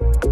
you.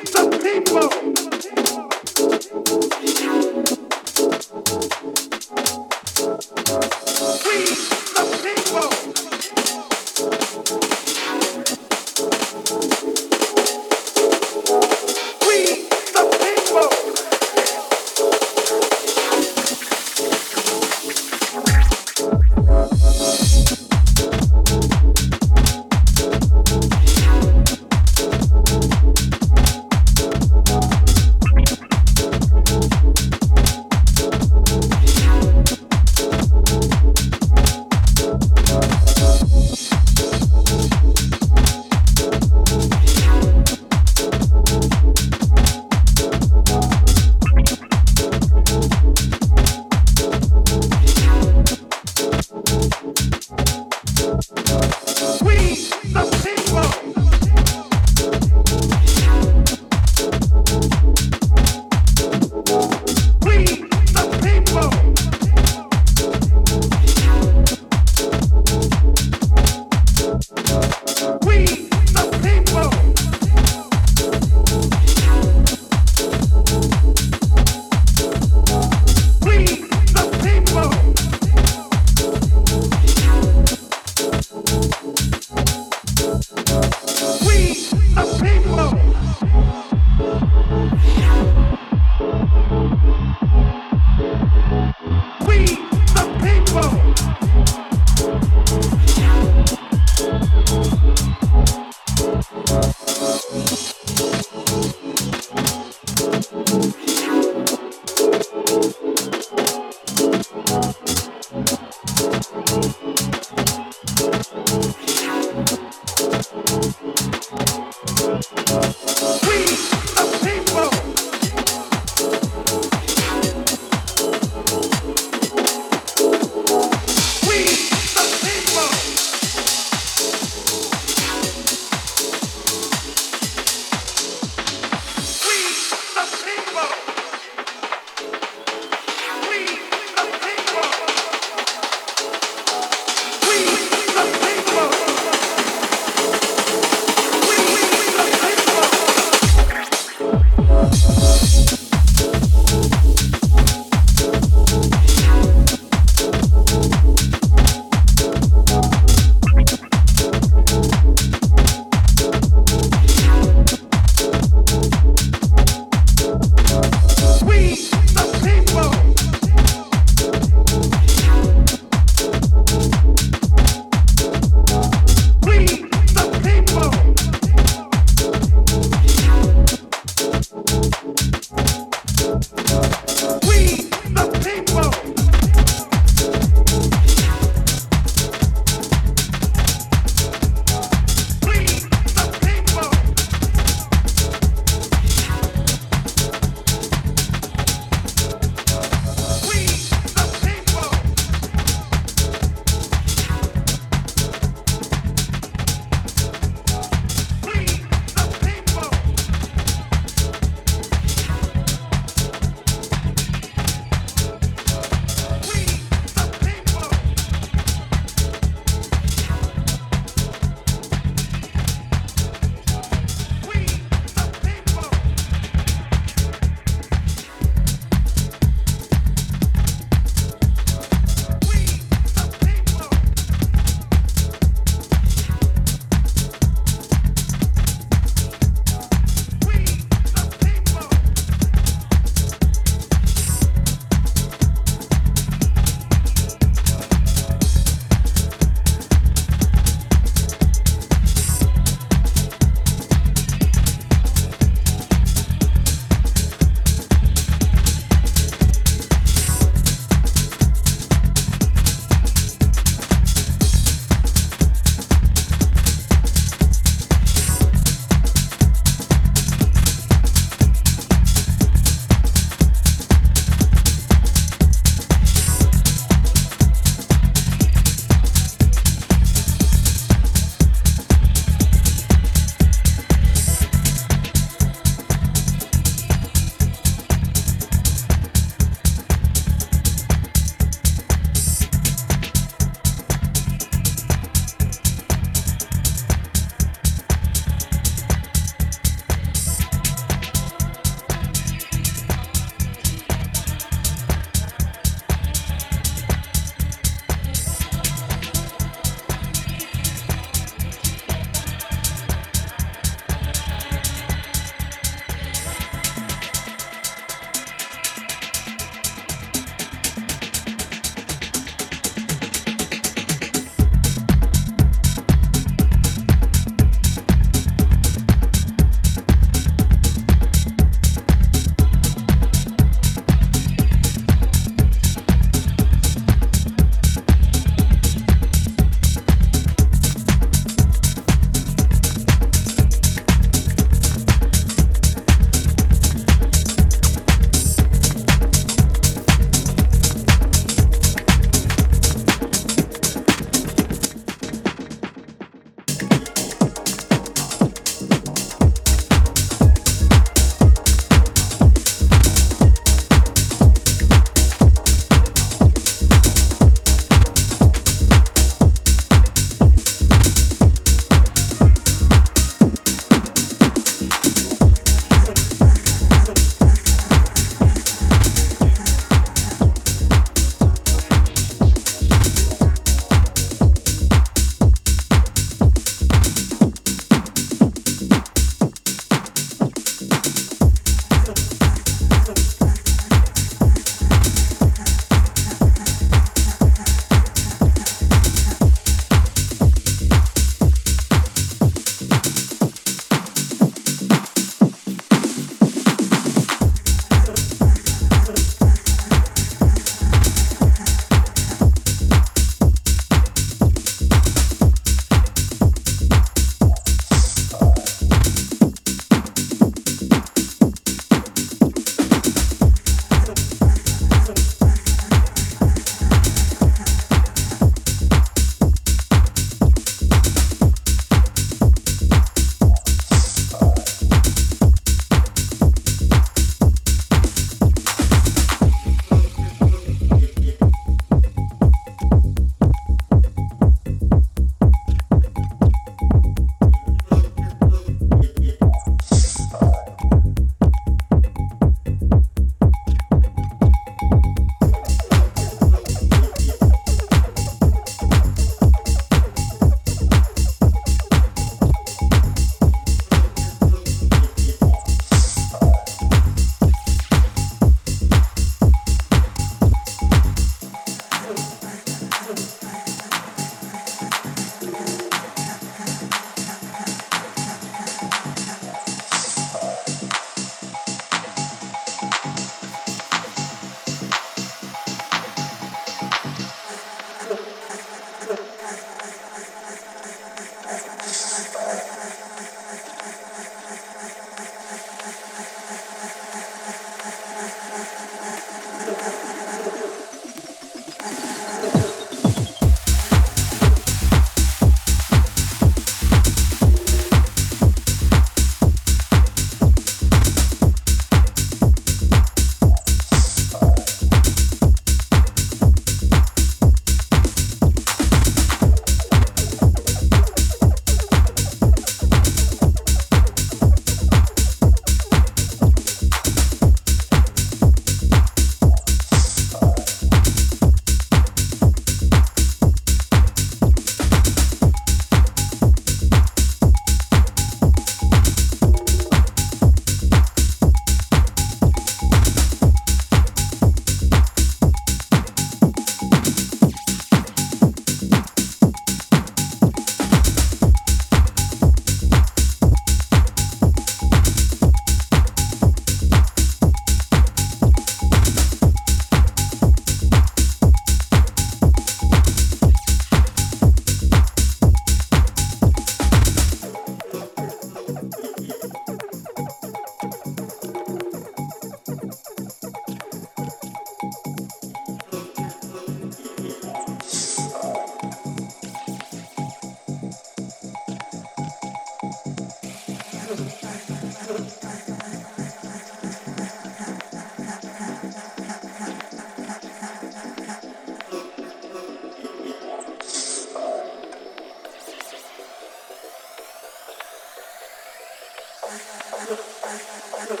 Thank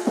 you.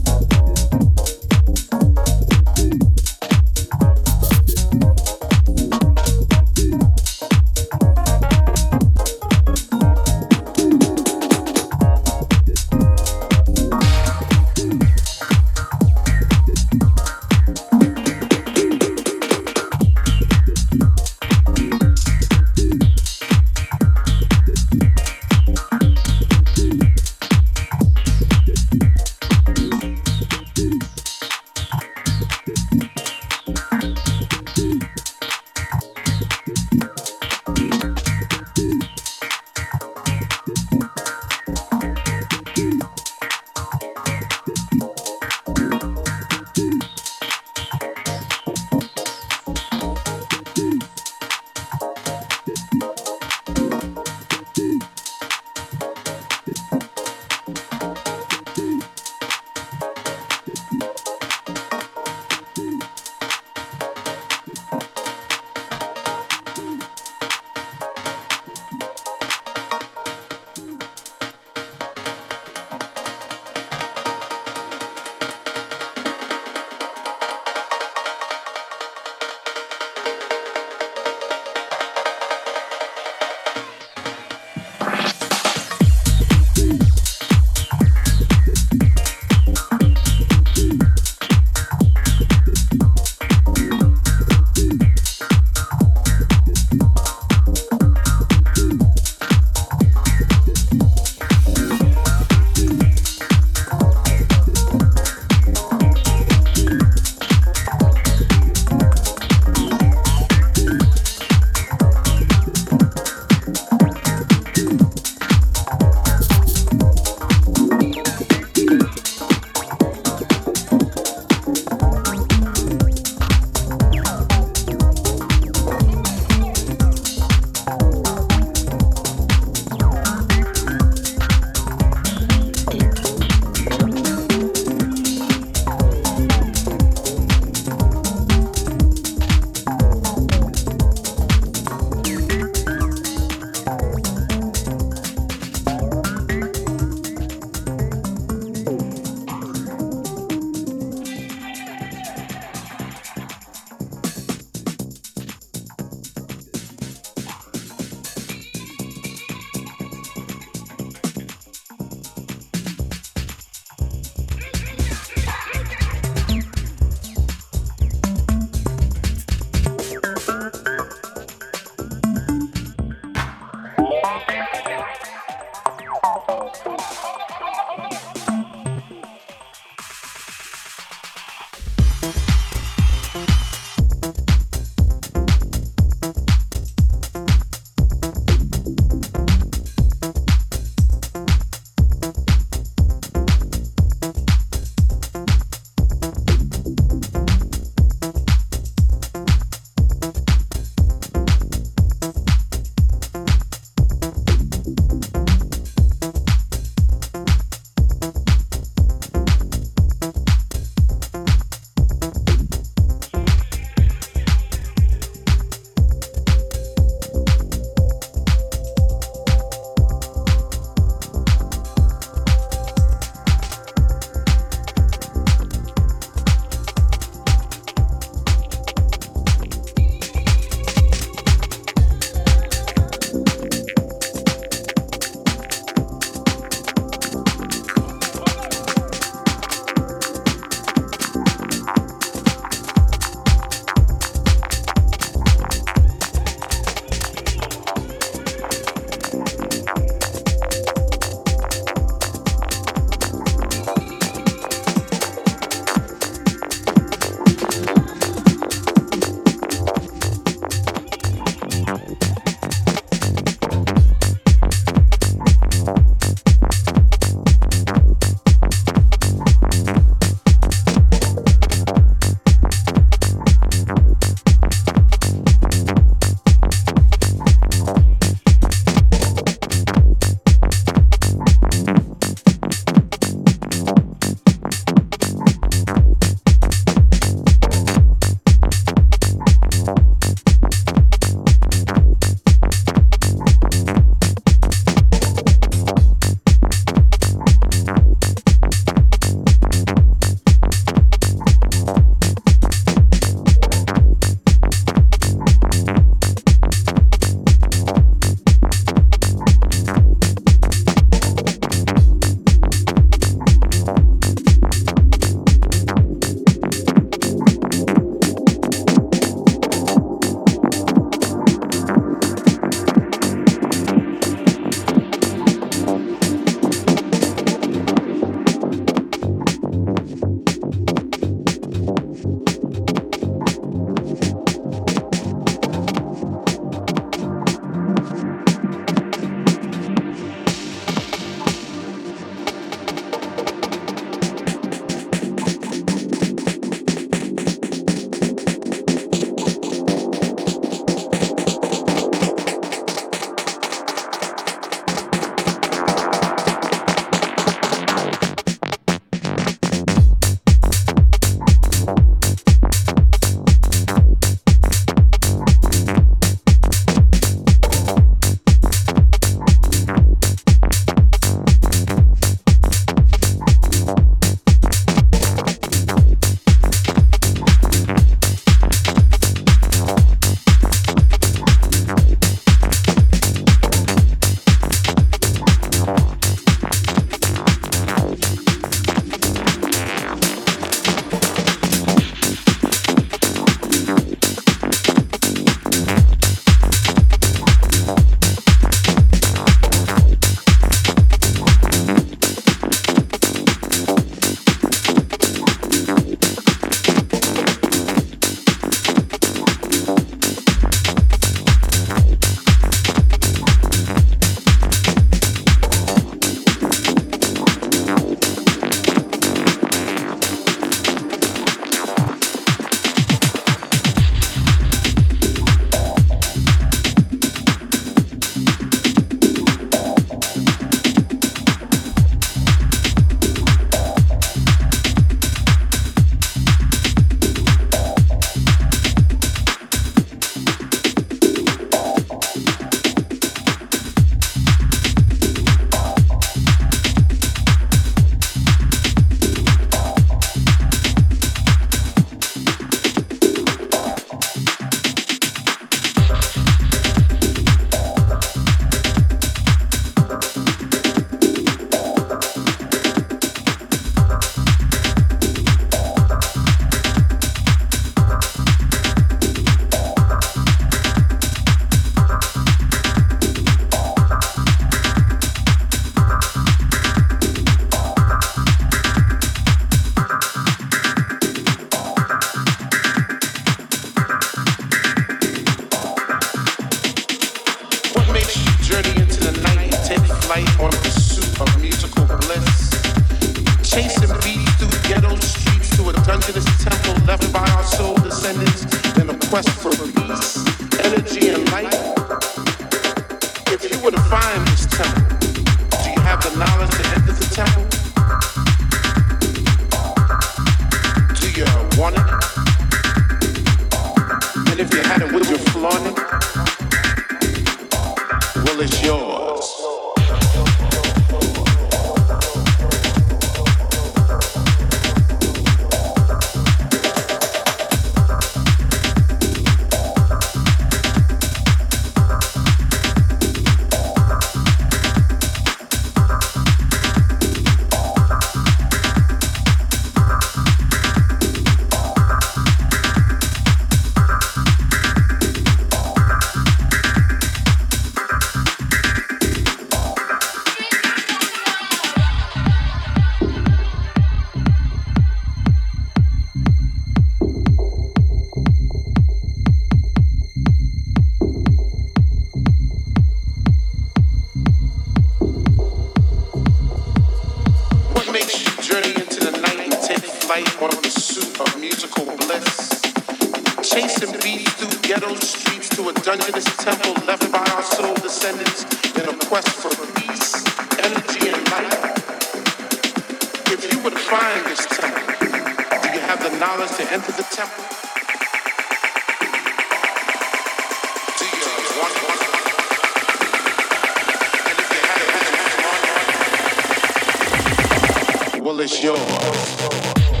Well, it's yours.